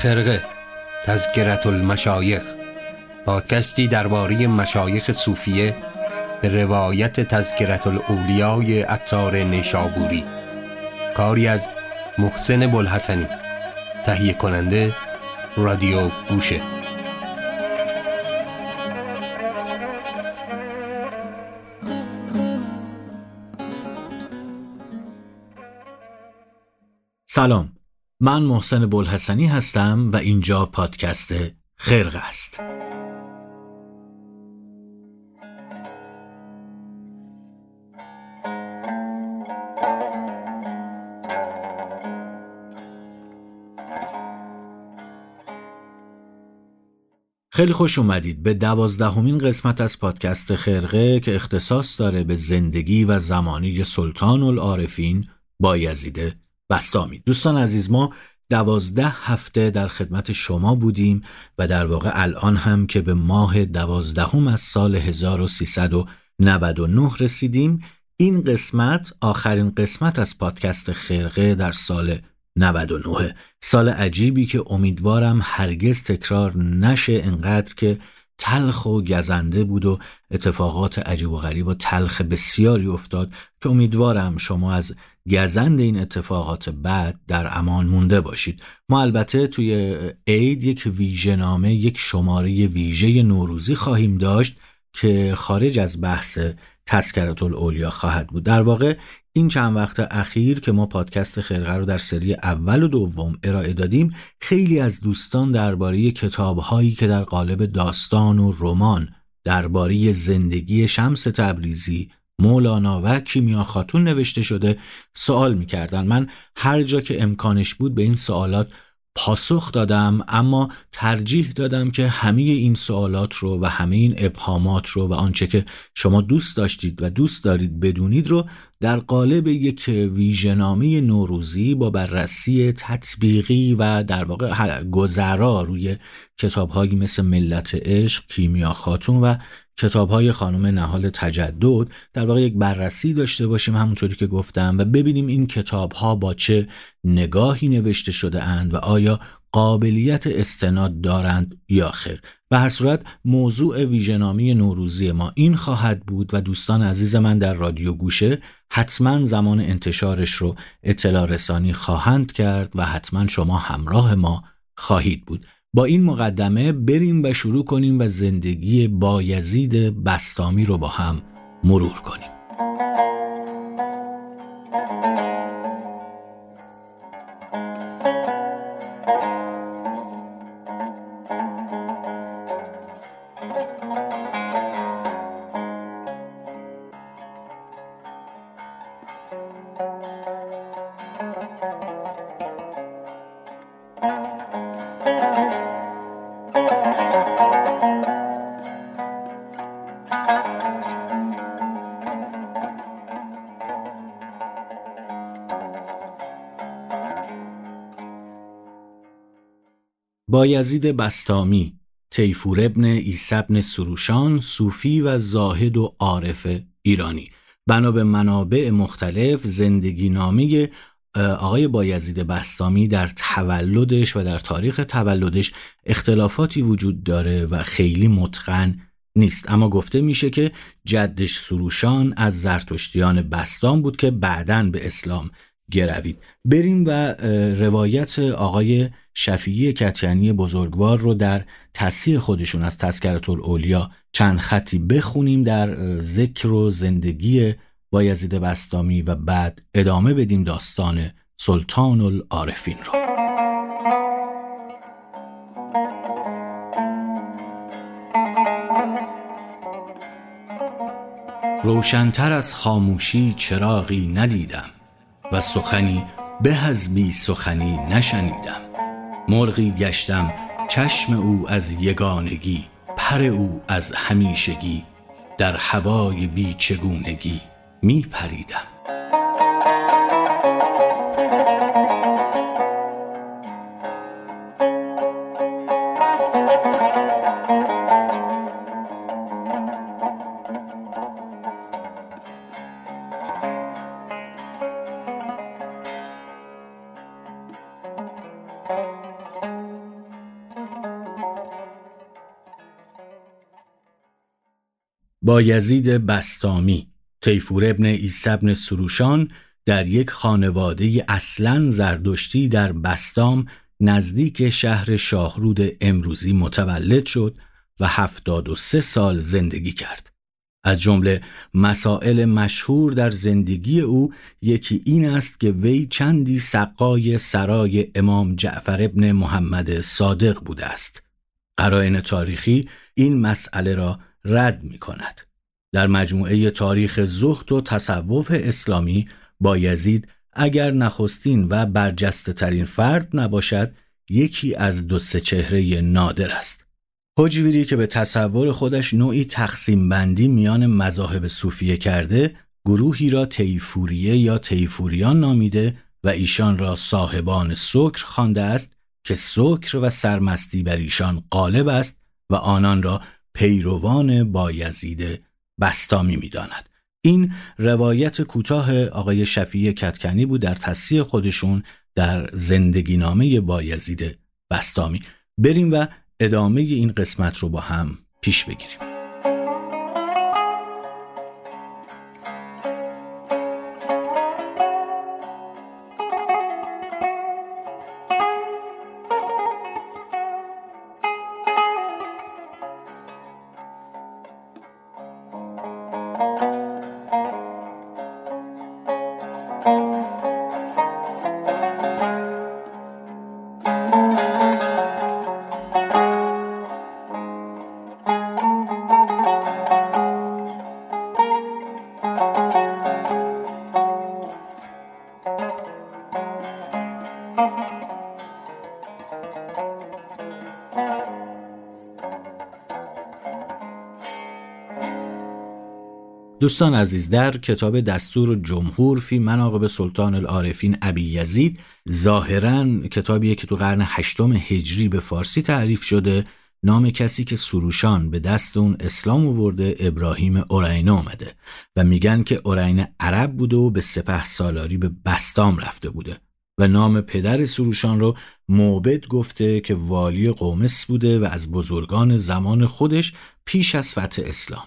خرقه تذکرت المشایخ. پادکستی درباره مشایخ صوفیه به روایت تذکرت الاولیای اتار نیشابوری. کاری از محسن بلحسنی تهیه کننده رادیو گوشه. سلام. من محسن بلحسنی هستم و اینجا پادکست خرق است. خیلی خوش اومدید. به دوازدهمین قسمت از پادکست خرقه که اختصاص داره به زندگی و زمانی سلطان العارفین بایزیده بستامی دوستان عزیز ما دوازده هفته در خدمت شما بودیم و در واقع الان هم که به ماه دوازدهم از سال 1399 رسیدیم این قسمت آخرین قسمت از پادکست خرقه در سال 99 سال عجیبی که امیدوارم هرگز تکرار نشه انقدر که تلخ و گزنده بود و اتفاقات عجیب و غریب و تلخ بسیاری افتاد که امیدوارم شما از گزند این اتفاقات بعد در امان مونده باشید. ما البته توی عید یک ویژه یک شماره ویژه نوروزی خواهیم داشت که خارج از بحث تذکرت الاولیا خواهد بود. در واقع این چند وقت اخیر که ما پادکست خرقه رو در سری اول و دوم ارائه دادیم خیلی از دوستان درباره کتابهایی که در قالب داستان و رمان درباره زندگی شمس تبریزی مولانا و کیمیا خاتون نوشته شده سوال می‌کردن. من هر جا که امکانش بود به این سوالات پاسخ دادم اما ترجیح دادم که همه این سوالات رو و همه این ابهامات رو و آنچه که شما دوست داشتید و دوست دارید بدونید رو در قالب یک ویژنامه نوروزی با بررسی تطبیقی و در واقع گذرا روی کتابهایی مثل ملت عشق، کیمیا خاتون و کتاب های خانم نهال تجدد در واقع یک بررسی داشته باشیم همونطوری که گفتم و ببینیم این کتاب ها با چه نگاهی نوشته شده اند و آیا قابلیت استناد دارند یا خیر. به هر صورت موضوع ویژنامی نوروزی ما این خواهد بود و دوستان عزیز من در رادیو گوشه حتما زمان انتشارش رو اطلاع رسانی خواهند کرد و حتما شما همراه ما خواهید بود. با این مقدمه بریم و شروع کنیم و زندگی بایزید بستامی رو با هم مرور کنیم. بایزید بستامی تیفور ابن عیسی ابن سروشان صوفی و زاهد و عارف ایرانی. بنا به منابع مختلف زندگی نامه آقای بایزید بستامی در تولدش و در تاریخ تولدش اختلافاتی وجود داره و خیلی متقن نیست. اما گفته میشه که جدش سروشان از زرتشتیان بستام بود که بعدا به اسلام گروید. بریم و روایت آقای شفیعی کتیانی بزرگوار رو در تصیح خودشون از تذکرت الاولیا چند خطی بخونیم در ذکر و زندگی بایزید بستامی و بعد ادامه بدیم داستان سلطان العارفین رو. روشنتر از خاموشی چراغی ندیدم. و سخنی به از بی سخنی نشنیدم. مرغی گشتم چشم او از یگانگی پر او از همیشگی در هوای بی چگونگی می پریدم با یزید بستامی تیفور ابن عیسی ابن سروشان در یک خانواده اصلا زردشتی در بستام نزدیک شهر شاهرود امروزی متولد شد و هفتاد و سه سال زندگی کرد. از جمله مسائل مشهور در زندگی او یکی این است که وی چندی سقای سرای امام جعفر ابن محمد صادق بوده است. قرائن تاریخی این مسئله را رد می کند. در مجموعه تاریخ زخت و تصوف اسلامی با یزید اگر نخستین و برجسته ترین فرد نباشد یکی از دو سه چهره نادر است. حجویری که به تصور خودش نوعی تقسیم بندی میان مذاهب صوفیه کرده گروهی را تیفوریه یا تیفوریان نامیده و ایشان را صاحبان سکر خوانده است که سکر و سرمستی بر ایشان غالب است و آنان را پیروان بایزید بستامی می‌داند. این روایت کوتاه آقای شفیع کتکنی بود در تصیح خودشون در زندگی نامه بایزید بستامی. بریم و ادامه این قسمت رو با هم پیش بگیریم. دوستان عزیز در کتاب دستور جمهور فی مناقب سلطان العارفین ابی یزید ظاهرا کتابیه که تو قرن هشتم هجری به فارسی تعریف شده نام کسی که سروشان به دست اون اسلام آورده ابراهیم اورینه اومده و میگن که اورینه عرب بوده و به سپه سالاری به بستام رفته بوده و نام پدر سروشان رو موبد گفته که والی قومس بوده و از بزرگان زمان خودش پیش از فتح اسلام.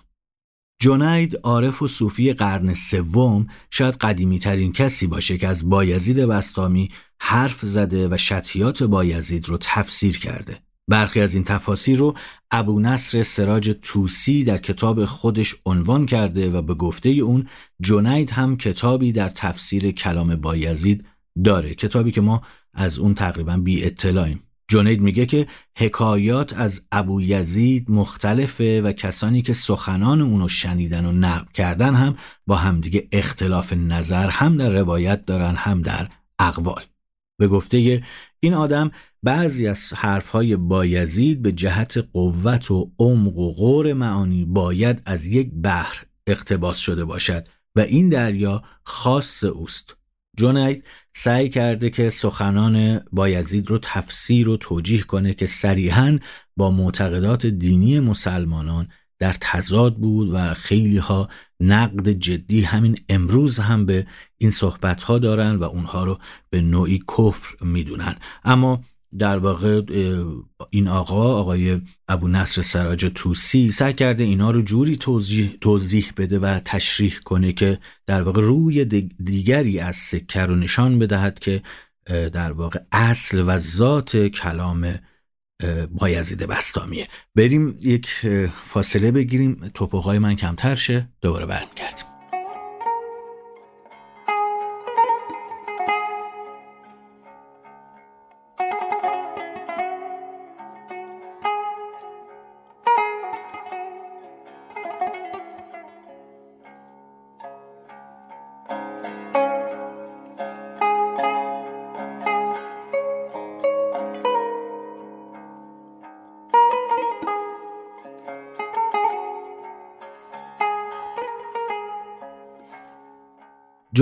جنید عارف و صوفی قرن سوم شاید قدیمی ترین کسی باشه که از بایزید بستامی حرف زده و شطیات بایزید رو تفسیر کرده. برخی از این تفاسیر رو ابو نصر سراج توسی در کتاب خودش عنوان کرده و به گفته اون جنید هم کتابی در تفسیر کلام بایزید داره کتابی که ما از اون تقریبا بی اطلاعیم جنید میگه که حکایات از ابو یزید مختلفه و کسانی که سخنان اونو شنیدن و نقل کردن هم با همدیگه اختلاف نظر هم در روایت دارن هم در اقوال. به گفته این آدم بعضی از حرفهای بایزید به جهت قوت و عمق و غور معانی باید از یک بحر اقتباس شده باشد و این دریا خاص اوست. جنید سعی کرده که سخنان بایزید رو تفسیر و توجیه کنه که صریحا با معتقدات دینی مسلمانان در تضاد بود و خیلی ها نقد جدی همین امروز هم به این صحبت ها دارن و اونها رو به نوعی کفر می‌دونن. اما در واقع این آقا آقای ابو نصر سراج توسی سعی کرده اینا رو جوری توضیح, توضیح بده و تشریح کنه که در واقع روی دیگری از سکه رو نشان بدهد که در واقع اصل و ذات کلام بایزید بستامیه. بریم یک فاصله بگیریم. توپوهای من کمتر شه. دوباره برمیگردیم.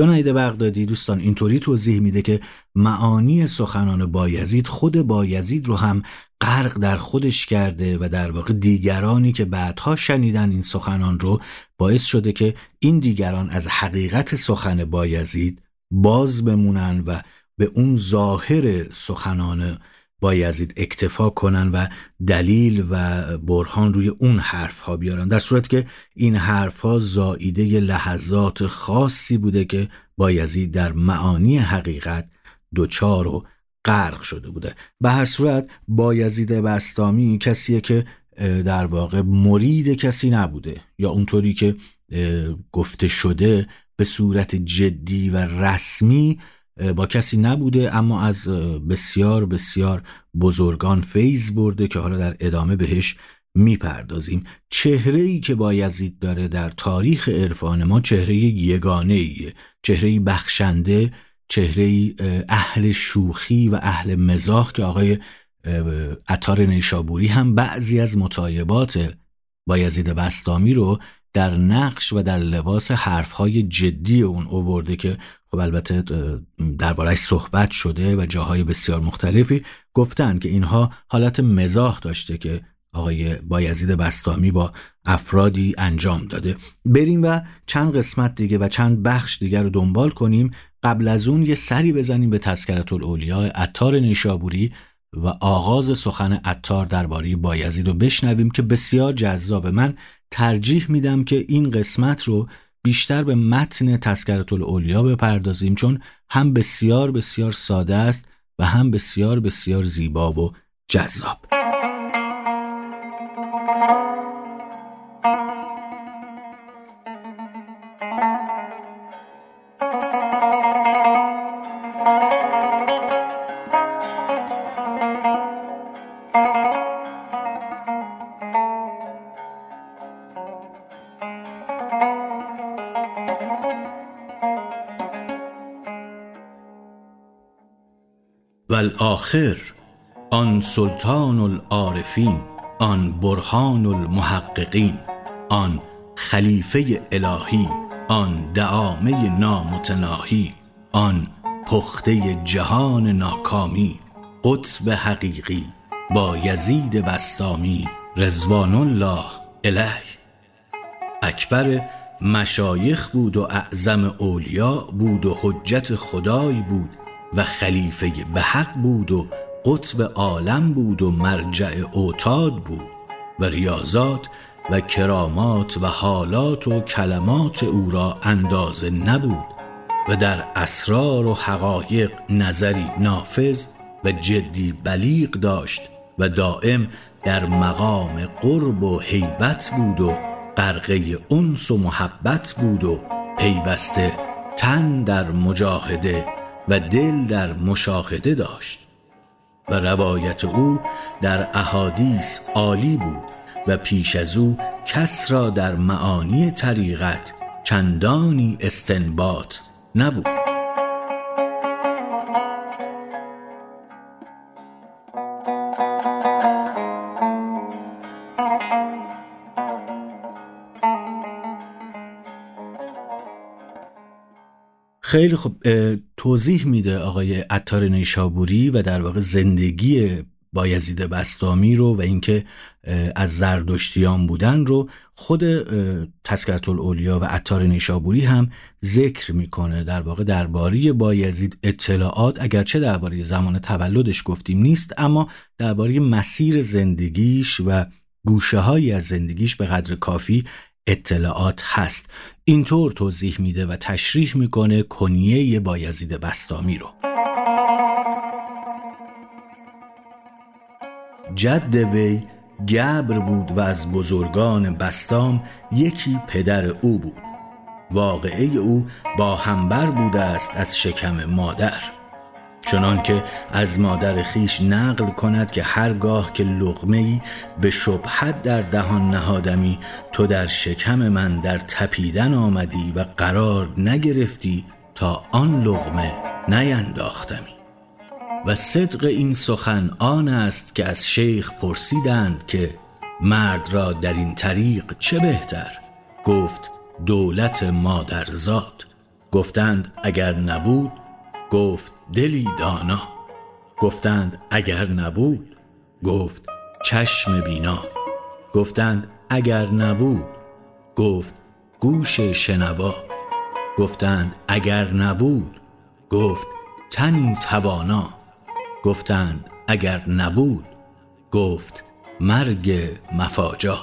جنید بغدادی دوستان اینطوری توضیح میده که معانی سخنان بایزید خود بایزید رو هم غرق در خودش کرده و در واقع دیگرانی که بعدها شنیدن این سخنان رو باعث شده که این دیگران از حقیقت سخن بایزید باز بمونن و به اون ظاهر سخنان با یزید اکتفا کنن و دلیل و برهان روی اون حرف ها بیارن. در صورت که این حرف ها زائیده لحظات خاصی بوده که با یزید در معانی حقیقت دوچار و غرق شده بوده. به هر صورت با یزید بستامی کسیه که در واقع مرید کسی نبوده یا اونطوری که گفته شده به صورت جدی و رسمی با کسی نبوده اما از بسیار بسیار بزرگان فیض برده که حالا در ادامه بهش می‌پردازیم. چهره ای که با یزید داره در تاریخ عرفان ما چهره یگانه ایه چهره بخشنده چهره اهل شوخی و اهل مزاح که آقای عطار نیشابوری هم بعضی از مطایبات با یزید بستامی رو در نقش و در لباس حرفهای جدی اون اوورده که خب البته دربارهش صحبت شده و جاهای بسیار مختلفی گفتن که اینها حالت مزاح داشته که آقای بایزید بستامی با افرادی انجام داده. بریم و چند قسمت دیگه و چند بخش دیگر رو دنبال کنیم. قبل از اون یه سری بزنیم به تذکرت الاولیاء عطار نیشابوری و آغاز سخن عطار درباره بایزید رو بشنویم که بسیار جذاب من ترجیح میدم که این قسمت رو بیشتر به متن تذکرت الاولیا بپردازیم چون هم بسیار بسیار ساده است و هم بسیار بسیار زیبا و جذاب. آخر آن سلطان العارفین آن برهان المحققین آن خلیفه الهی آن دعامه نامتناهی آن پخته جهان ناکامی قطب حقیقی با یزید بستامی رزوان الله اله اکبر مشایخ بود و اعظم اولیا بود و حجت خدای بود. و خلیفه به حق بود و قطب عالم بود و مرجع اوتاد بود و ریاضات و کرامات و حالات و کلمات او را اندازه نبود و در اسرار و حقایق نظری نافذ و جدی بلیغ داشت و دائم در مقام قرب و حیبت بود و غرقه انس و محبت بود و پیوسته تن در مجاهده و دل در مشاهده داشت و روایت او در احادیث عالی بود و پیش از او کس را در معانی طریقت چندانی استنباط نبود. خیلی خوب توضیح میده آقای عطار نیشابوری و در واقع زندگی بایزید بستامی رو و اینکه از زردشتیان بودن رو خود تذکرت الاولیا و عطار نیشابوری هم ذکر می‌کنه در واقع درباره بایزید اطلاعات. اگرچه درباره زمان تولدش گفتیم نیست اما درباره مسیر زندگیش و گوشه های از زندگیش به قدر کافی اطلاعات هست. اینطور توضیح میده و تشریح می‌کنه کنیه بایزید بستامی رو. جد وی گبر بود و از بزرگان بستام یکی پدر او بود. واقعه او با همبر بوده است از شکم مادر. چنان که از مادر خیش نقل کند که هرگاه که لغمه به شبهت در دهان نهادمی تو در شکم من در تپیدن آمدی و قرار نگرفتی تا آن لغمه نینداختمی. و صدق این سخن آن است که از شیخ پرسیدند که مرد را در این طریق چه بهتر؟ گفت دولت مادرزاد گفتند اگر نبود؟ گفت دلی دانا. گفتند اگر نبود گفت چشم بینا. گفتند اگر نبود گفت گوش شنوا. گفتند اگر نبود گفت تنی توانا. گفتند اگر نبود گفت مرگ مفاجا.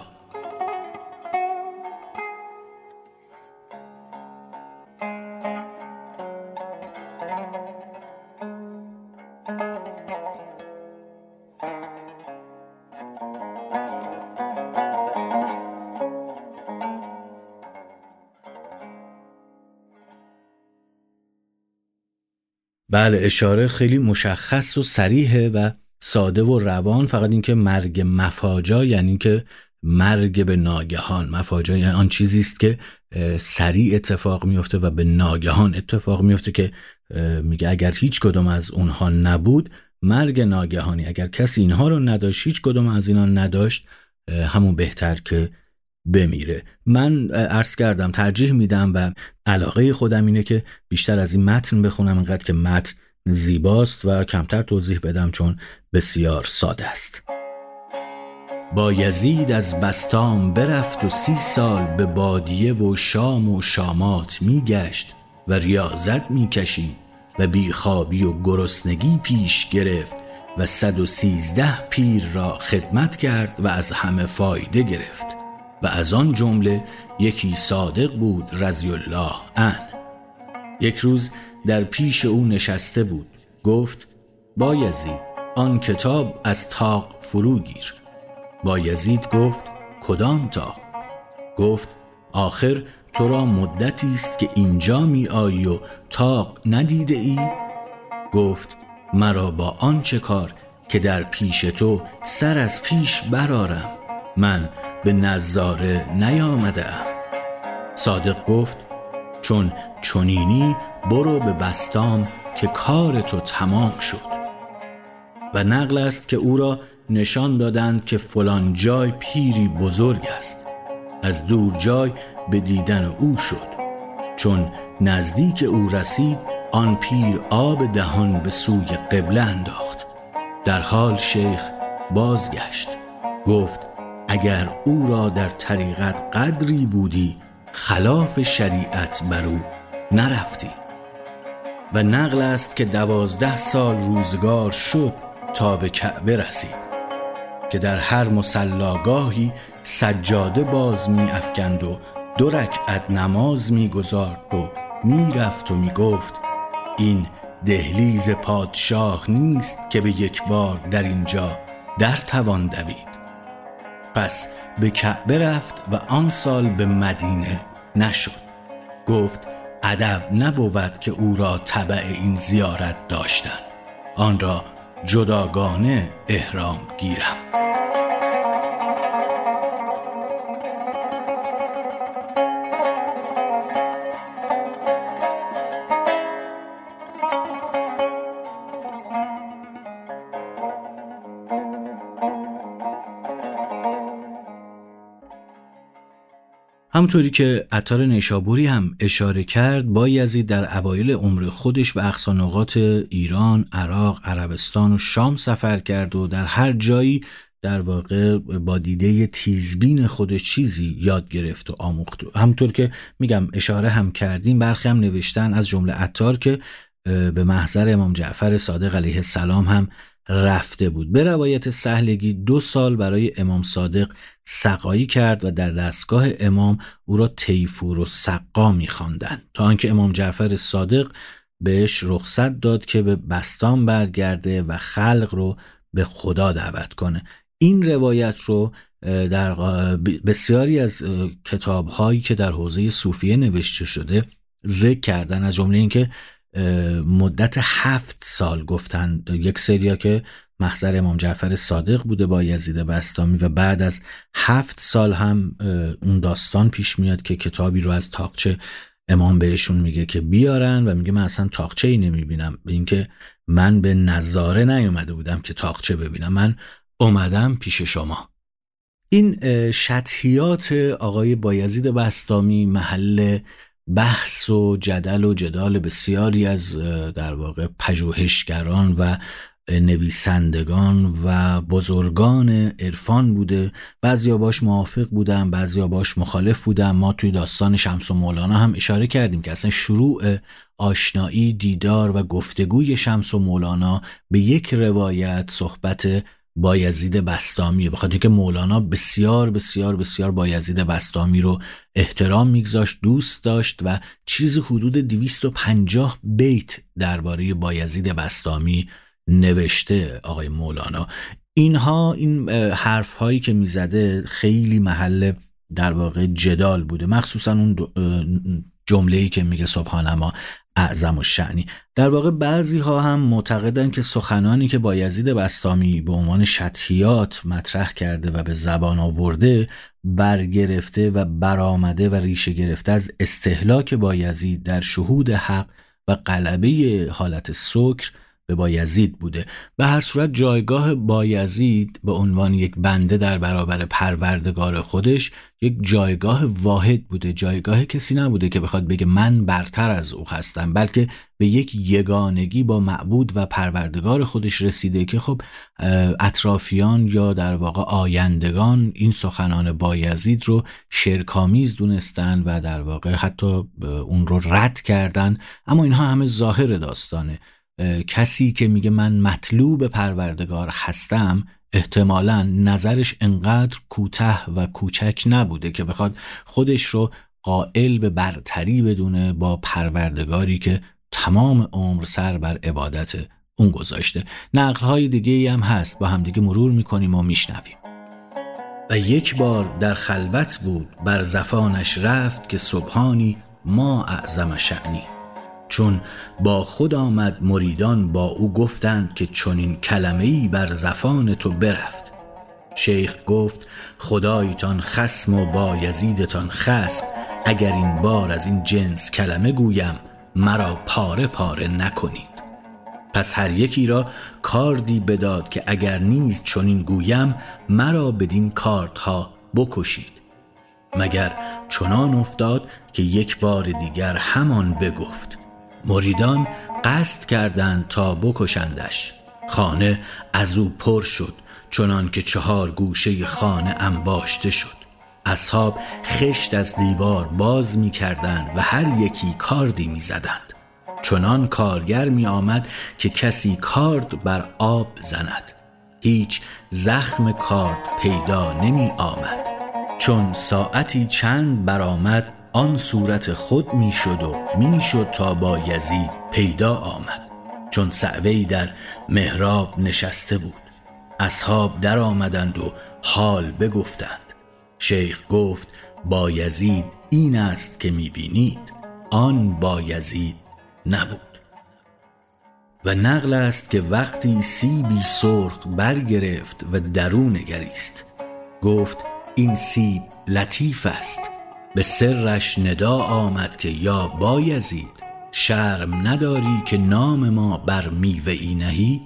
بله اشاره خیلی مشخص و سریحه و ساده و روان. فقط اینکه مرگ مفاجا یعنی که مرگ به ناگهان. مفاجا یعنی آن چیزی است که سریع اتفاق میفته و به ناگهان اتفاق میفته که میگه اگر هیچ کدوم از اونها نبود مرگ ناگهانی. اگر کسی اینها رو نداشت هیچ کدوم از اینها نداشت همون بهتر که بمیره. من عرض کردم ترجیح میدم و علاقه خودم اینه که بیشتر از این متن بخونم اینقدر که متن زیباست و کمتر توضیح بدم چون بسیار ساده است. با یزید از بستام برفت و سی سال به بادیه و شام و شامات میگشت و ریاضت می‌کشید و بیخوابی و گرسنگی پیش گرفت و صد و سیزده پیر را خدمت کرد و از همه فایده گرفت. و از آن جمله یکی صادق بود رضی الله عنه. یک روز در پیش او نشسته بود گفت با یزید آن کتاب از تاق فرو گیر. با یزید گفت کدام تاق گفت آخر تو را مدتی است که اینجا می آیی و تاق ندیده ای؟ گفت مرا با آنچه کار که در پیش تو سر از پیش برارم من به نظاره نیامده صادق گفت چون چونینی برو به بستام که کار تو تمام شد. و نقل است که او را نشان دادند که فلان جای پیری بزرگ است. از دور جای به دیدن او شد. چون نزدیک او رسید آن پیر آب دهان به سوی قبله انداخت. در حال شیخ بازگشت. گفت اگر او را در طریقت قدری بودی خلاف شریعت بر او نرفتی. و نقل است که دوازده سال روزگار شد تا به کعبه رسید که در هر مسلاگاهی سجاده باز می افکند و دو رکعت نماز می گذارد و می رفت و می گفت این دهلیز پادشاه نیست که به یک بار در اینجا در توان دوید. پس به کعبه رفت و آن سال به مدینه نشد. گفت ادب نبود که او را طبع این زیارت داشتن. آن را جداگانه احرام گیرم. همطوری که عطار نیشابوری هم اشاره کرد با یزید در اوایل عمر خودش و اقصانقات ایران، عراق، عربستان و شام سفر کرد و در هر جایی در واقع با دیده تیزبین خودش چیزی یاد گرفت و آموخت. همطور که میگم اشاره هم کردیم برخی هم نوشتن از جمله عطار که به محضر امام جعفر صادق علیه السلام هم رفته بود. به روایت سهلگی دو سال برای امام صادق سقایی کرد و در دستگاه امام او را تیفور و سقا میخواندند. تا آنکه امام جعفر صادق بهش رخصت داد که به بستان برگرده و خلق رو به خدا دعوت کنه. این روایت رو در بسیاری از کتاب هایی که در حوزه صوفیه نوشته شده ذکر کردن از جمله اینکه مدت هفت سال گفتن. یک سریا که محضر امام جعفر صادق بوده با یزید بستامی و بعد از هفت سال هم اون داستان پیش میاد که کتابی رو از تاقچه امام بهشون میگه که بیارن و میگه من اصلا تاقچه ای نمی‌بینم. به اینکه من به نظاره نیومده بودم که تاقچه ببینم. من اومدم پیش شما. این شطحیات آقای بایزید بستامی محل بحث و جدل و جدال بسیاری از در واقع پژوهشگران و نویسندگان و بزرگان عرفان بوده. بعضیا باش موافق بودن بعضیا باش مخالف بودن. ما توی داستان شمس و مولانا هم اشاره کردیم که اصلا شروع آشنایی دیدار و گفتگوی شمس و مولانا به یک روایت صحبت بایزید بستامیه بخاطر اینکه مولانا بسیار بسیار بسیار بایزید بستامی رو احترام میگذاشت دوست داشت و چیز حدود 250 بیت درباره بایزید بستامی نوشته آقای مولانا. اینها این حرف هایی که می‌زده خیلی محل در واقع جدال بوده مخصوصا اون جمله‌ای که میگه سبحان ما اعظم و شعنی در واقع بعضی ها هم معتقدن که سخنانی که با یزید بستامی به عنوان شطیات مطرح کرده و به زبان آورده برگرفته و برآمده و ریشه گرفته از استهلاک بایزید در شهود حق و قلبه حالت سکر به بایزید بوده. به هر صورت جایگاه بایزید به عنوان یک بنده در برابر پروردگار خودش یک جایگاه واحد بوده جایگاه کسی نبوده که بخواد بگه من برتر از او هستم بلکه به یک یگانگی با معبود و پروردگار خودش رسیده که خب اطرافیان یا در واقع آیندگان این سخنان بایزید رو شرکامیز دونستن و در واقع حتی اون رو رد کردن اما اینها همه ظاهر داستانه. کسی که میگه من مطلوب پروردگار هستم احتمالا نظرش انقدر کوته و کوچک نبوده که بخواد خودش رو قائل به برتری بدونه با پروردگاری که تمام عمر سر بر عبادت اون گذاشته. نقلهای دیگه هم هست با همدیگه مرور می‌کنیم و میشنویم. و یک بار در خلوت بود بر زفانش رفت که صبحانی ما اعظم شعنی چون با خود آمد مریدان با او گفتند که چنین کلمه‌ای بر زفان تو برفت. شیخ گفت خدایتان خسم و با یزیدتان خسم اگر این بار از این جنس کلمه گویم مرا پاره پاره نکنید. پس هر یکی را کاردی بداد که اگر نیز چنین گویم مرا بدین کاردها بکشید. مگر چنان افتاد که یک بار دیگر همان بگفت. مریدان قصد کردند تا بکشندش. خانه از او پر شد چنان که چهار گوشه خانه انباشته شد. اصحاب خشت از دیوار باز می کردند و هر یکی کاردی می زدند چنان کارگر می آمد که کسی کارد بر آب زند. هیچ زخم کارد پیدا نمی آمد چون ساعتی چند برآمد آن صورت خود می‌شد و می‌شد تا با یزید پیدا آمد. چون سعوی در محراب نشسته بود. اصحاب در آمدند و حال بگفتند. شیخ گفت با یزید این است که می‌بینید. آن با یزید نبود. و نقل است که وقتی سیبی سرخ برگرفت و درون نگریست. گفت این سیب لطیف است. به سرش ندا آمد که یا بایزید شرم نداری که نام ما بر میوه ای نهی؟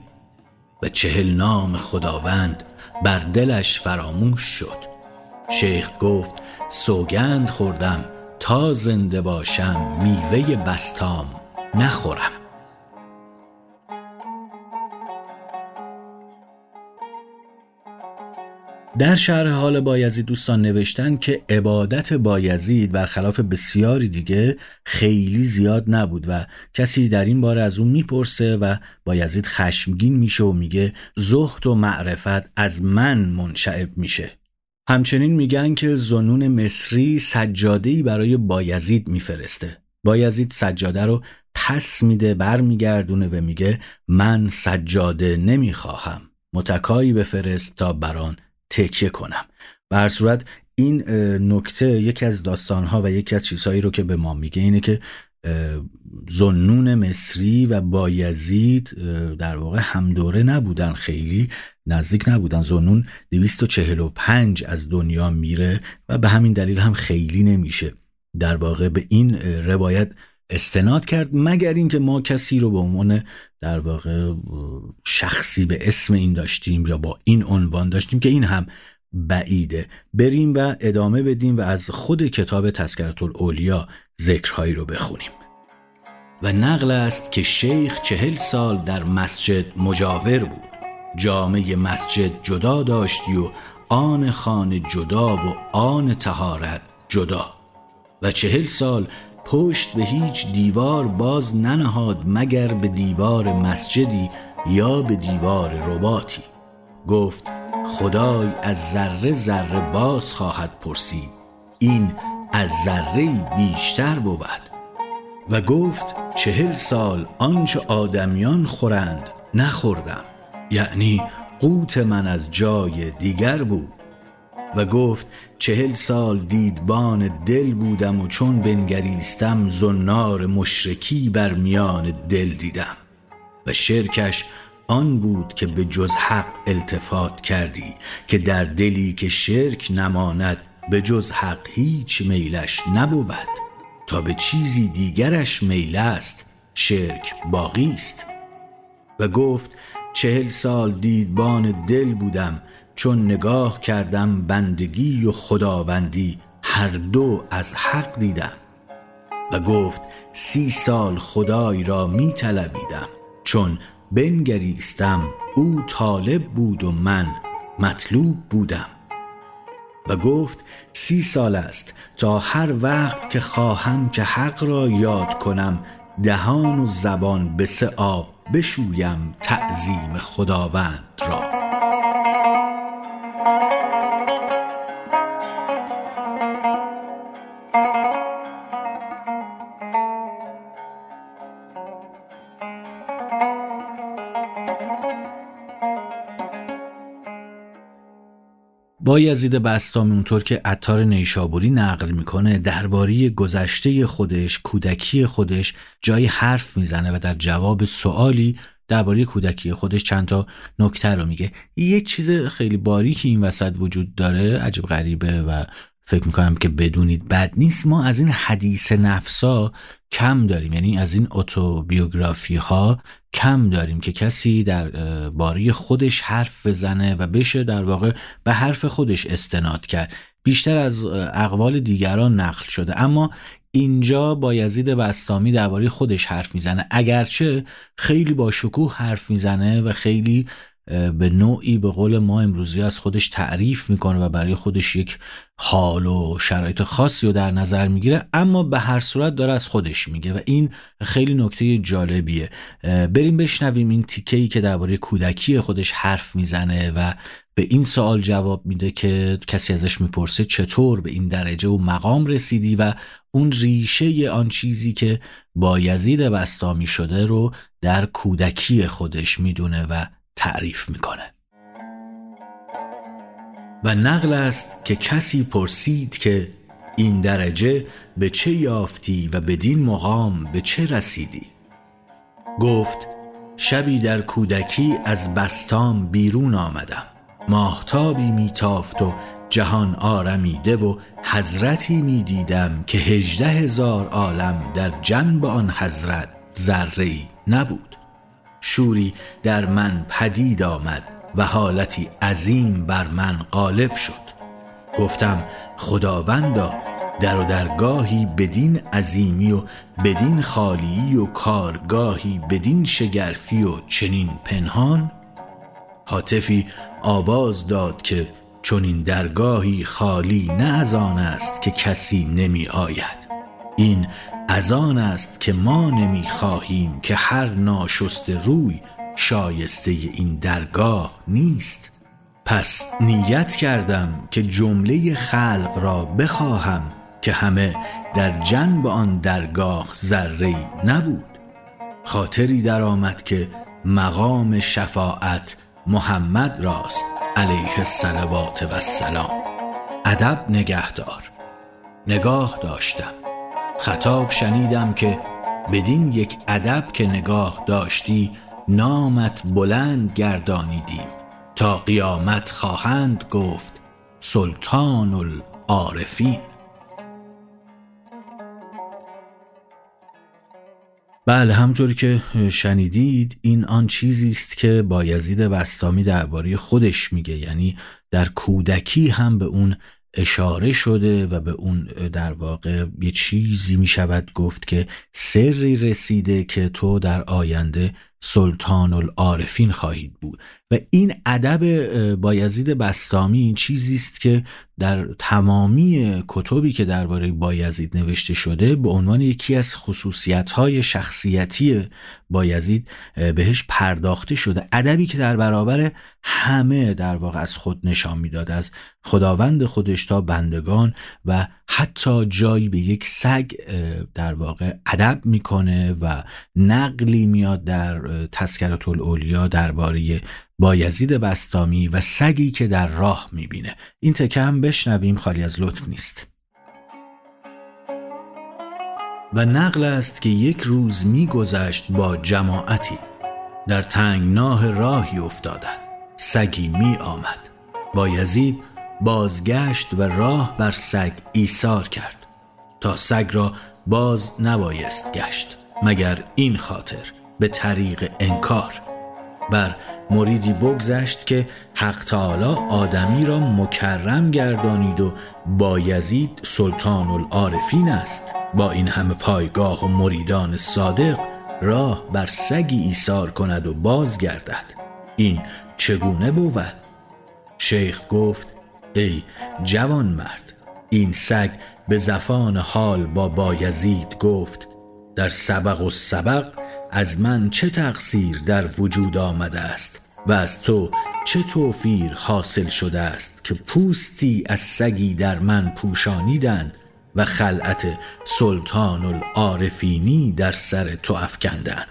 و چهل نام خداوند بر دلش فراموش شد. شیخ گفت سوگند خوردم تا زنده باشم میوه بستام نخورم. در شرح حال بایزید دوستان نوشتن که عبادت بایزید برخلاف بسیاری دیگه خیلی زیاد نبود و کسی در این باره از اون می‌پرسه و بایزید خشمگین میشه و میگه زهد و معرفت از من منشعب میشه. همچنین میگن که زنون مصری سجادهی برای بایزید میفرسته. بایزید سجاده رو پس میده برمیگردونه و میگه من سجاده نمی‌خواهم. متکایی بفرست تا بران تکیه کنم. به صورت این نکته یکی از داستانها و یکی از چیزهایی رو که به ما میگه اینه که زنون مصری و بایزید در واقع همدوره نبودن خیلی نزدیک نبودن. زنون 245 از دنیا میره و به همین دلیل هم خیلی نمیشه. در واقع به این روایت استناد کرد مگر اینکه ما کسی رو به عنوان در واقع شخصی به اسم این داشتیم یا با این عنوان داشتیم که این هم بعیده. بریم و ادامه بدیم و از خود کتاب تذکرت الاولیا ذکرهایی رو بخونیم. و نقل است که شیخ چهل سال در مسجد مجاور بود. جامعه مسجد جدا داشتی و آن خانه جدا و آن تهارت جدا. و چهل سال پشت به هیچ دیوار باز ننهاد مگر به دیوار مسجدی یا به دیوار رباتی گفت خدای از ذره ذره باز خواهد پرسید. این از ذره بیشتر بود. و گفت چهل سال آنچه آدمیان خورند نخوردم. یعنی قوت من از جای دیگر بود. و گفت چهل سال دیدبان دل بودم و چون بنگریستم زنار مشرکی بر میان دل دیدم. و شرکش آن بود که به جز حق التفات کردی که در دلی که شرک نماند به جز حق هیچ میلش نبود. تا به چیزی دیگرش میل است شرک باقی است. و گفت چهل سال دیدبان دل بودم چون نگاه کردم بندگی و خداوندی هر دو از حق دیدم و گفت سی سال خدای را می طلبیدم چون بنگریستم او طالب بود و من مطلوب بودم. و گفت سی سال است تا هر وقت که خواهم که حق را یاد کنم دهان و زبان به سه آب بشویم تعظیم خداوند را. با یزید بستامی اونطور که عطار نیشابوری نقل می‌کنه درباره گذشته خودش کودکی خودش جای حرف می‌زنه و در جواب سوالی درباره کودکی خودش چند تا نکته رو میگه. یه چیز خیلی باریکی این وسط وجود داره عجب غریبه و فکر می‌کنم که بدونید بد نیست. ما از این حدیث نفسا کم داریم. یعنی از این اتوبیوگرافی ها کم داریم که کسی در باری خودش حرف بزنه و بشه در واقع به حرف خودش استناد کرد. بیشتر از اقوال دیگران نقل شده. اما اینجا با یزید بستامی درباره خودش حرف می‌زنه. اگرچه خیلی با شکوه حرف می‌زنه و خیلی به نوعی به قول ما امروزی از خودش تعریف می‌کنه و برای خودش یک حال و شرایط خاصی رو در نظر می‌گیره اما به هر صورت داره از خودش میگه و این خیلی نکته جالبیه. بریم بشنویم این تیکه ای که درباره کودکی خودش حرف می‌زنه و به این سوال جواب میده که کسی ازش می‌پرسه چطور به این درجه و مقام رسیدی و اون ریشه آن چیزی که با یزید بستامی شده رو در کودکی خودش می‌دونه و تعریف می‌کنه. و نقل است که کسی پرسید که این درجه به چه یافتی و بدین مقام به چه رسیدی؟ گفت شبی در کودکی از بستام بیرون آمدم. ماهتابی میتافت و جهان آرمیده و حضرتی می‌دیدم که هجده هزار عالم در جنب آن حضرت ذره نبود. شوری در من پدید آمد و حالتی عظیم بر من غالب شد. گفتم خداوندا در و درگاهی بدین عظیمی و بدین خالی و کارگاهی بدین شگرفی و چنین پنهان. حاطفی آواز داد که چون این درگاهی خالی نه از آن است که کسی نمی آید. این از آن است که ما نمی خواهیم که هر ناشست روی شایسته این درگاه نیست. پس نیت کردم که جمله خلق را بخواهم که همه در جنب آن درگاه ذره نبود. خاطری درآمد که مقام شفاعت محمد راست علیه الصلوات و السلام. ادب نگهدار. نگاه داشتم. خطاب شنیدم که بدین یک ادب که نگاه داشتی نامت بلند گردانیدیم. تا قیامت خواهند گفت سلطان العارفین بله همطور که شنیدید این آن چیزی است که با یزید بستامی درباره خودش میگه. یعنی در کودکی هم به اون اشاره شده و به اون در واقع یه چیزی می شود گفت که سری رسیده که تو در آینده سلطان العارفین خواهید بود. و این ادب بایزید بستامی چیزی است که در تمامی کتبی که درباره بایزید نوشته شده به عنوان یکی از خصوصیت‌های شخصیتی بایزید بهش پرداخته شده. ادبی که در برابر همه در واقع از خود نشان می‌داد از خداوند خودش تا بندگان و حتی جایی به یک سگ در واقع ادب می‌کنه و نقلی میاد در تذکرات الاولیا درباره بایزید بستامی و سگی که در راه می‌بینه. این تکه هم بشنویم خالی از لطف نیست. و نقل است که یک روز میگذشت با جماعتی. در تنگناه راهی افتادند سگی می آمد بایزید بازگشت و راه بر سگ ایثار کرد تا سگ را باز نبایست گشت مگر این خاطر به طریق انکار. بر مریدی بگذشت که حق تعالی آدمی را مکرم گردانید و بایزید سلطان العارفین است. با این همه پایگاه و مریدان صادق راه بر سگی ایثار کند و بازگردد. این چگونه بود؟ شیخ گفت ای جوان مرد این سگ به زفان حال با بایزید گفت در سبق و سبق از من چه تقصیر در وجود آمده است و از تو چه توفیر حاصل شده است که پوستی از سگی در من پوشانیدن و خلعت سلطان العارفینی در سر تو افکندند.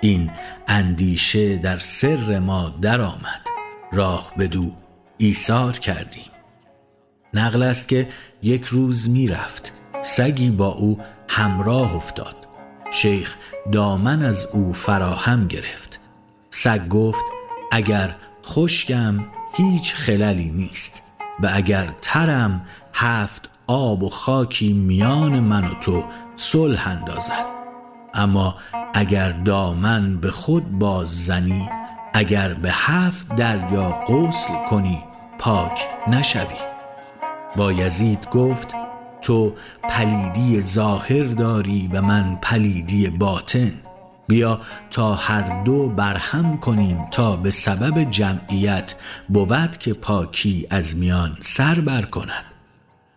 این اندیشه در سر ما درآمد. راه بدو. ایثار کردیم. نقل است که یک روز می‌رفت سگی با او همراه افتاد. شیخ دامن از او فراهم گرفت. سگ گفت اگر خشکم هیچ خللی نیست. و اگر ترم هفت آب و خاکی میان من و تو صلح اندازد. اما اگر دامن به خود باز زنی اگر به هفت دریا غسل کنی پاک نشوی. با یزید گفت تو پلیدی ظاهر داری و من پلیدی باطن. بیا تا هر دو برهم کنیم تا به سبب جمعیت بود که پاکی از میان سر بر کند.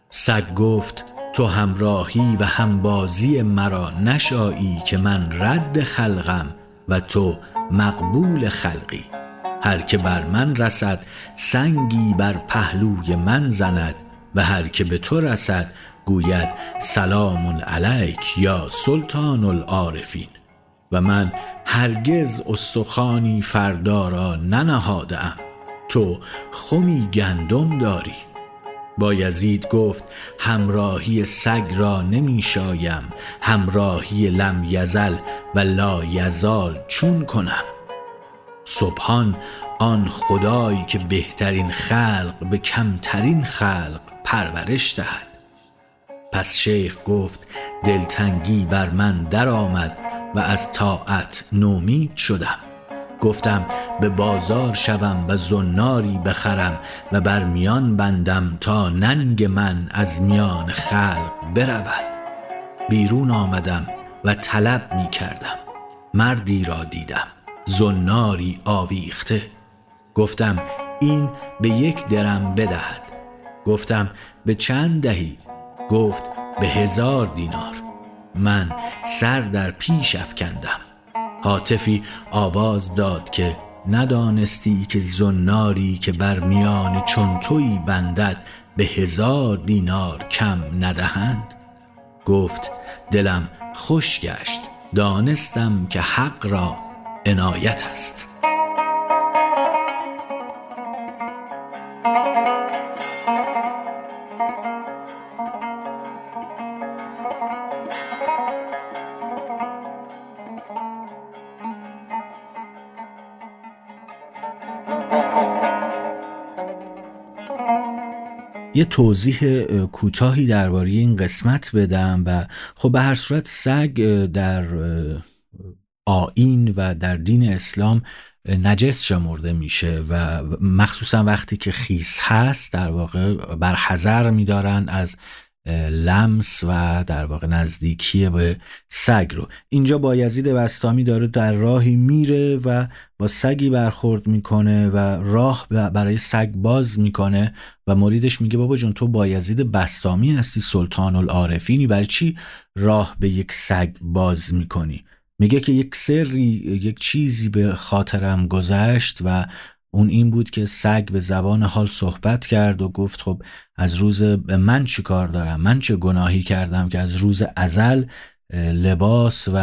سگ گفت تو همراهی و همبازی مرا نشایی که من رد خلقم و تو مقبول خلقی. هر که بر من رسد سنگی بر پهلوی من زند. و هر که به تو رسد گوید سلام علیک یا سلطان العارفین. و من هرگز استخانی فردا را ننهادم. تو خمی گندم داری. با یزید گفت همراهی سگ را نمی شایم. همراهی لم یزل و لا یزال چون کنم. سبحان آن خدایی که بهترین خلق به کمترین خلق پرورش دهد. پس شیخ گفت دلتنگی بر من درآمد و از طاعت نومید شدم. گفتم به بازار شوم و زناری بخرم و بر میان بندم تا ننگ من از میان خلق برود. بیرون آمدم و طلب می کردم مردی را دیدم. زناری آویخته. گفتم این به یک درم بدهد. گفتم به چند دهی؟ گفت به هزار دینار. من سر در پیش افکندم. حاطفی آواز داد که ندانستی که زناری که بر میان چون توی بندد به هزار دینار کم ندهند؟ گفت دلم خوش گشت. دانستم که حق را عنایت است. یه توضیح کوتاهی درباره این قسمت بدم و خب به هر صورت سگ در آین و در دین اسلام نجس شمرده میشه و مخصوصا وقتی که خیس هست در واقع بر حذر میدارن از لمس و در واقع نزدیکی به سگ رو. اینجا با یزید بستامی داره در راهی میره و با سگی برخورد می‌کنه و راه برای سگ باز می‌کنه و مریدش میگه بابا جون تو با یزید بستامی هستی سلطان العارفینی. برای چی راه به یک سگ باز می‌کنی؟ میگه که یک سری یک چیزی به خاطرم گذشت و اون این بود که سگ به زبان حال صحبت کرد و گفت خب از روز من چی کار دارم؟ من چه گناهی کردم که از روز ازل لباس و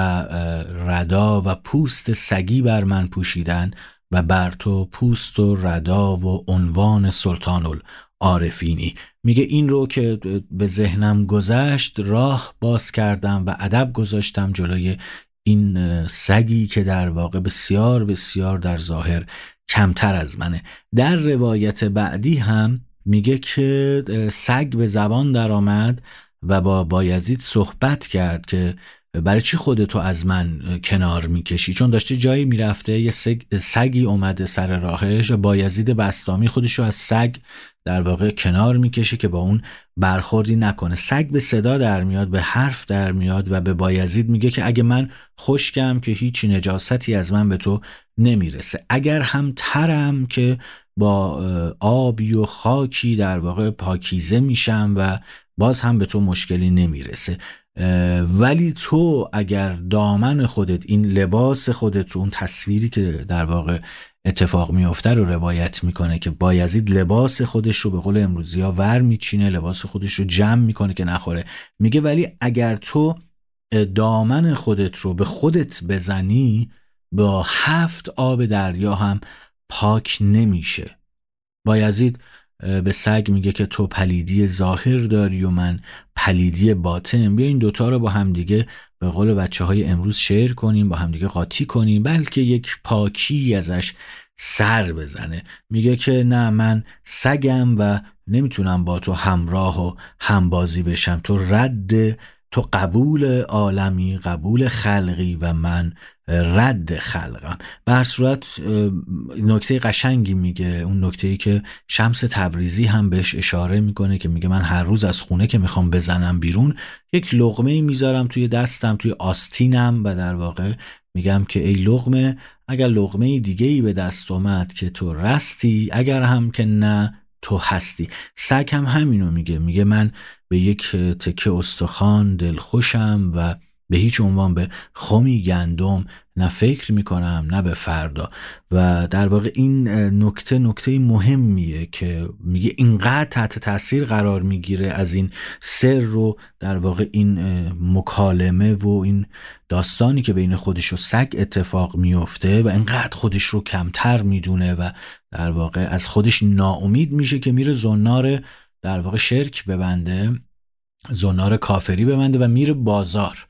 ردا و پوست سگی بر من پوشیدن و بر تو پوست و ردا و عنوان سلطان العارفینی. میگه این رو که به ذهنم گذشت راه باز کردم و ادب گذاشتم جلوی این سگی که در واقع بسیار بسیار در ظاهر کمتر از منه. در روایت بعدی هم میگه که سگ به زبان درآمد و با بایزید صحبت کرد که برای چی خودتو از من کنار می‌کشی؟ چون داشته جایی می‌رفته یه سگی اومده سر راهش و بایزید بستامی خودشو از سگ در واقع کنار می‌کشه که با اون برخوردی نکنه. سگ به صدا در میاد به حرف در میاد و به بایزید میگه که اگه من خشکم که هیچی نجاستی از من به تو نمی‌رسه. اگر هم ترم که با آبی و خاکی در واقع پاکیزه میشم و باز هم به تو مشکلی نمی‌رسه. ولی تو اگر دامن خودت این لباس خودت رو اون تصویری که در واقع اتفاق میفته رو روایت می‌کنه که بایزید لباس خودش رو به قول امروزی ها ور میچینه لباس خودش رو جمع می‌کنه که نخوره. میگه ولی اگر تو دامن خودت رو به خودت بزنی با هفت آب دریا هم پاک نمیشه. بایزید به سگ میگه که تو پلیدی ظاهر داری و من پلیدی باطن. بیا این دوتا رو با همدیگه به قول بچه های امروز شعر کنیم با همدیگه قاطی کنیم. بلکه یک پاکی ازش سر بزنه. میگه که نه من سگم و نمی‌تونم با تو همراه و همبازی بشم. تو رد تو قبول عالمی قبول خلقی و من رد خلقم به صورت نکته قشنگی میگه اون نکته ای که شمس تبریزی هم بهش اشاره می‌کنه که میگه من هر روز از خونه که می‌خوام بزنم بیرون یک لغمه می‌ذارم توی دستم توی آستینم و در واقع میگم که ای لغمه اگر لغمه دیگه ای به دست اومد که تو رستی اگر هم که نه تو هستی. سگ هم همینو میگه. میگه من به یک تکه استخوان دلخوشم و به هیچ عنوان به خمی گندم نه فکر می‌کنم نه به فردا. و در واقع این نکته نکته مهمیه که میگه اینقدر تحت تاثیر قرار می‌گیره از این سر رو در واقع این مکالمه و این داستانی که بین خودش و سگ اتفاق میفته و اینقدر خودش رو کمتر می‌دونه و در واقع از خودش ناامید میشه که میره زنار در واقع شرک ببنده زنار کافری ببنده و میره بازار.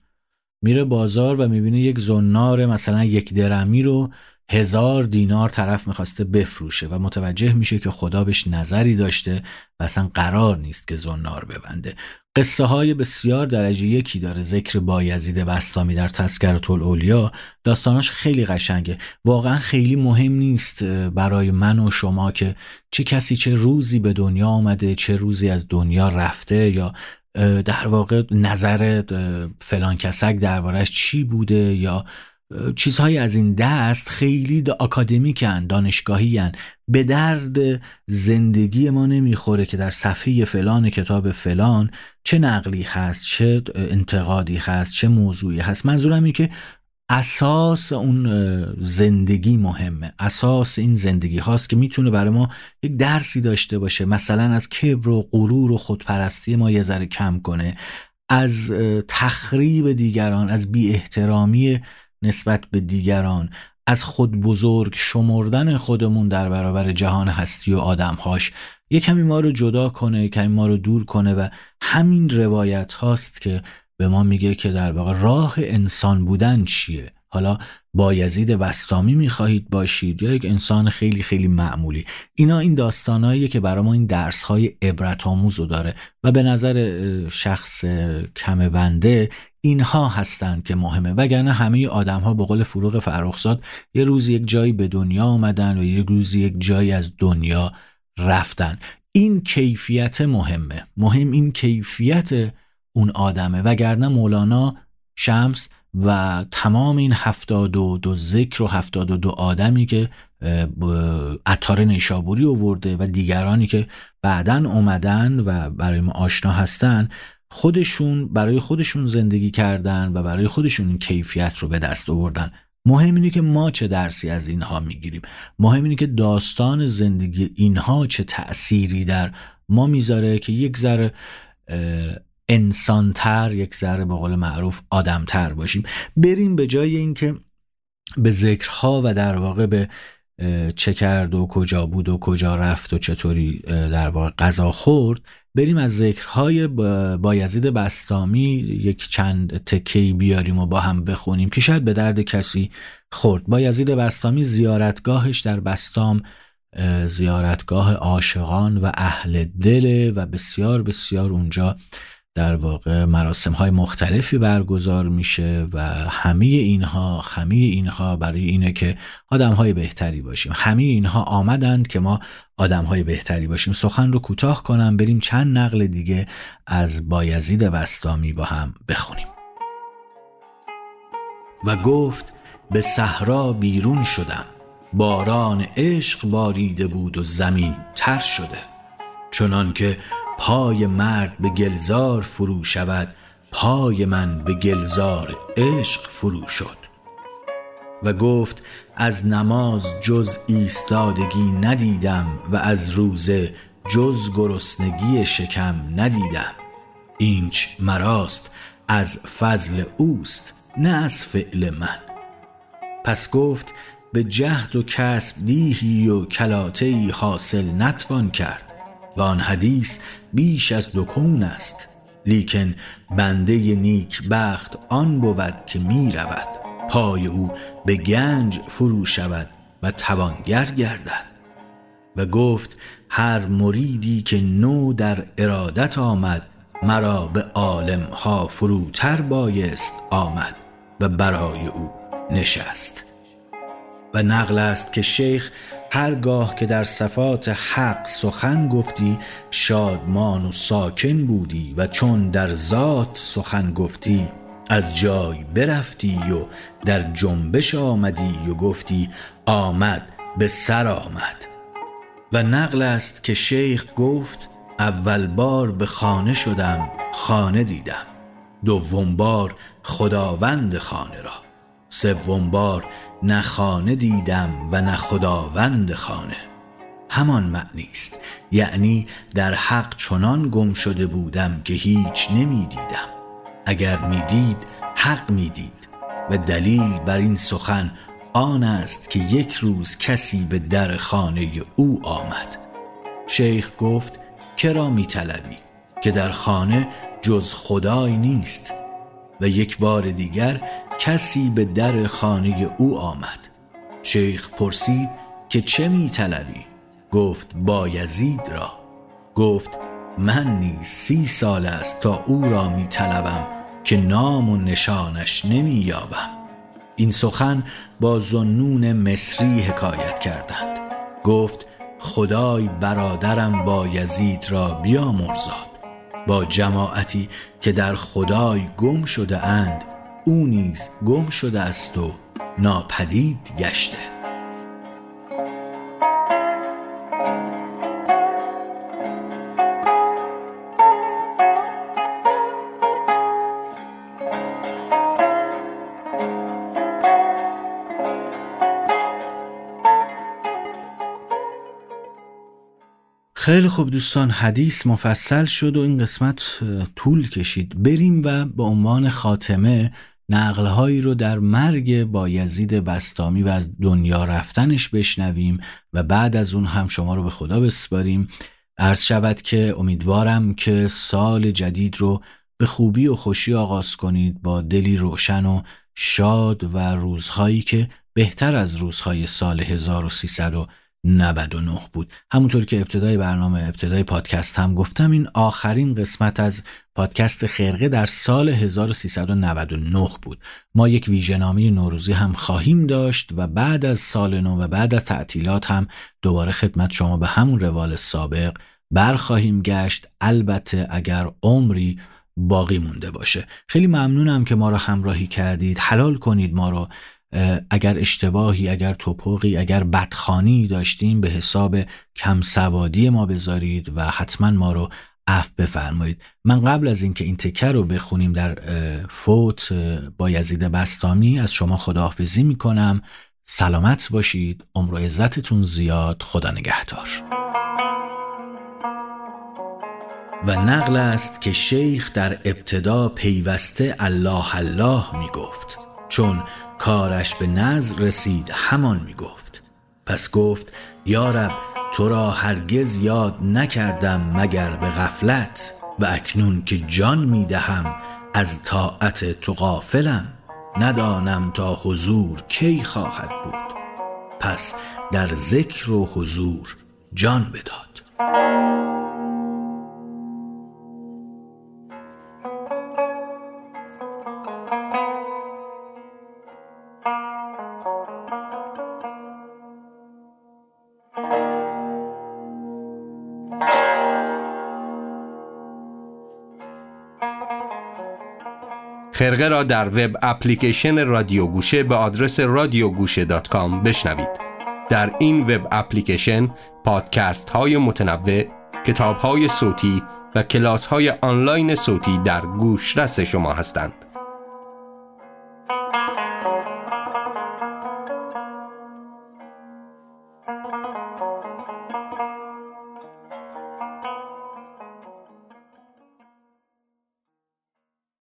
میره بازار و می‌بینه یک زنار مثلا یک درمی رو هزار دینار طرف می‌خواسته بفروشه و متوجه میشه که خدا بهش نظری داشته و اصلا قرار نیست که زنار ببنده. قصه های بسیار درجه یکی داره. ذکر بایزید بستامی در تذکرت الاولیا داستاناش خیلی قشنگه. واقعا خیلی مهم نیست برای من و شما که چه کسی چه روزی به دنیا آمده چه روزی از دنیا رفته یا در واقع نظر فلان کسک دربارش چی بوده یا چیزهایی از این دست خیلی اکادمیکن دانشگاهی هن. به درد زندگی ما نمی‌خوره که در صفحه فلان کتاب فلان چه نقلی هست چه انتقادی هست چه موضوعی هست منظورم این که اساس اون زندگی مهمه. اساس این زندگی هاست که می‌تونه برای ما یک درسی داشته باشه. مثلا از کبر و غرور و خودپرستی ما یه ذره کم کنه. از تخریب دیگران از بی احترامی نسبت به دیگران از خود بزرگ شمردن خودمون در برابر جهان هستی و آدمهاش. یه کمی ما رو جدا کنه کمی ما رو دور کنه و همین روایت هاست که به ما میگه که در واقع راه انسان بودن چیه؟ حالا بایزید بستامی می‌خواهید باشید یا یک انسان خیلی خیلی معمولی. اینا این داستانهایی که برای ما این درس های عبرت آموز داره و به نظر شخص کم بنده اینها هستند که مهمه. وگرنه همه آدم ها به قول فروغ فرخزاد یه روز یک جایی به دنیا آمدن و یه روز یک جایی از دنیا رفتن. این کیفیت مهمه. مهم این کیفیت اون آدمه. وگرنه مولانا شمس و تمام این هفتاد و دو ذکر و هفتاد و دو آدمی که عطار نیشابوری اوورده و دیگرانی که بعدا اومدن و برای ما آشنا هستن خودشون برای خودشون زندگی کردن و برای خودشون این کیفیت رو به دست آوردن. مهم اینه که ما چه درسی از اینها می‌گیریم. مهم اینه که داستان زندگی اینها چه تأثیری در ما می‌ذاره که یک ذره انسانتر یک ذره به قول معروف آدمتر باشیم. بریم به جای اینکه به ذکرها و در واقع به چه کرد و کجا بود و کجا رفت و چطوری در واقع غذا خورد بریم از ذکرهای بایزید بستامی یک چند تکی بیاریم و با هم بخونیم که شاید به درد کسی خورد. بایزید بستامی زیارتگاهش در بستام زیارتگاه عاشقان و اهل دل و بسیار بسیار اونجا در واقع مراسم های مختلفی برگزار میشه و همه اینها همه اینها برای اینه که آدم های بهتری باشیم. همه اینها آمدند که ما آدم های بهتری باشیم. سخن رو کوتاه کنم بریم چند نقل دیگه از بایزید وستامی با هم بخونیم. و گفت به صحرا بیرون شدم. باران عشق باریده بود و زمین تر شده. چنان که پای مرد به گلزار فرو شود پای من به گلزار عشق فرو شد. و گفت از نماز جز ایستادگی ندیدم و از روزه جز گرسنگی شکم ندیدم. اینچ مراست از فضل اوست نه از فعل من. پس گفت به جهد و کسب دیهی و کلاته حاصل نتوان کرد. و آن حدیث بیش از دکون است. لیکن بنده نیک بخت آن بود که می رود. پای او به گنج فرو شود و توانگر گردد. و گفت هر مریدی که نو در ارادت آمد مرا به عالم ها فروتر بایست آمد و برای او نشست. و نقل است که شیخ هرگاه که در صفات حق سخن گفتی شادمان و ساکن بودی و چون در ذات سخن گفتی. از جای برفتی و در جنبش آمدی و گفتی آمد به سر آمد. و نقل است که شیخ گفت اول بار به خانه شدم خانه دیدم. دوم بار خداوند خانه را. سوم بار نه خانه دیدم و نه خداوند خانه. همان معنی است. یعنی در حق چنان گم شده بودم که هیچ نمی دیدم اگر می‌دید حق می‌دید. و دلیل بر این سخن آن است که یک روز کسی به در خانه او آمد. شیخ گفت کرا می طلبی که در خانه جز خدای نیست. و یک بار دیگر کسی به در خانه او آمد. شیخ پرسید که چه می طلبی؟ گفت بایزید را. گفت من نیز سی سال است تا او را می طلبم که نام و نشانش نمی یابم. این سخن با زنون مصری حکایت کردند. گفت خدای برادرم با یزید را بیامرزاد. با جماعتی که در خدای گم شده اند او نیز گم شده است و ناپدید گشته. خیلی خوب دوستان حدیث مفصل شد و این قسمت طول کشید. بریم و به عنوان خاتمه نقلهایی رو در مرگ با یزید بستامی و از دنیا رفتنش بشنویم و بعد از اون هم شما رو به خدا بسپاریم. عرض شود که امیدوارم که سال جدید رو به خوبی و خوشی آغاز کنید با دلی روشن و شاد و روزهایی که بهتر از روزهای سال 1399 بود. همونطور که ابتدای برنامه ابتدای پادکست هم گفتم این آخرین قسمت از پادکست خرقه در سال 1399 بود. ما یک ویژنامه نوروزی هم خواهیم داشت و بعد از سال نو و بعد از تعطیلات هم دوباره خدمت شما به همون روال سابق برخواهیم گشت. البته اگر عمری باقی مونده باشه. خیلی ممنونم که ما رو همراهی کردید. حلال کنید ما رو اگر اشتباهی اگر توپقی اگر بدخانی داشتیم به حساب کم سوادی ما بذارید و حتما ما رو عفو بفرمایید. من قبل از اینکه این تکر رو بخونیم در فوت با یزید بستامی از شما خداحافظی می‌کنم. سلامت باشید. عمر و عزتتون زیاد. خدا نگهدار. و نقل است که شیخ در ابتدا پیوسته الله الله می گفت چون کارش به نظر رسید همان می گفت پس گفت یارب تو را هرگز یاد نکردم مگر به غفلت و اکنون که جان می دهم از طاعت تو غافلم. ندانم تا حضور کی خواهد بود. پس در ذکر و حضور جان بداد. خرقه را در وب اپلیکیشن رادیو گوشه به آدرس رادیوگوشه دات بشنوید. در این وب اپلیکیشن پادکست های متنوع کتاب های صوتی و کلاس های آنلاین صوتی در گوش رس شما هستند.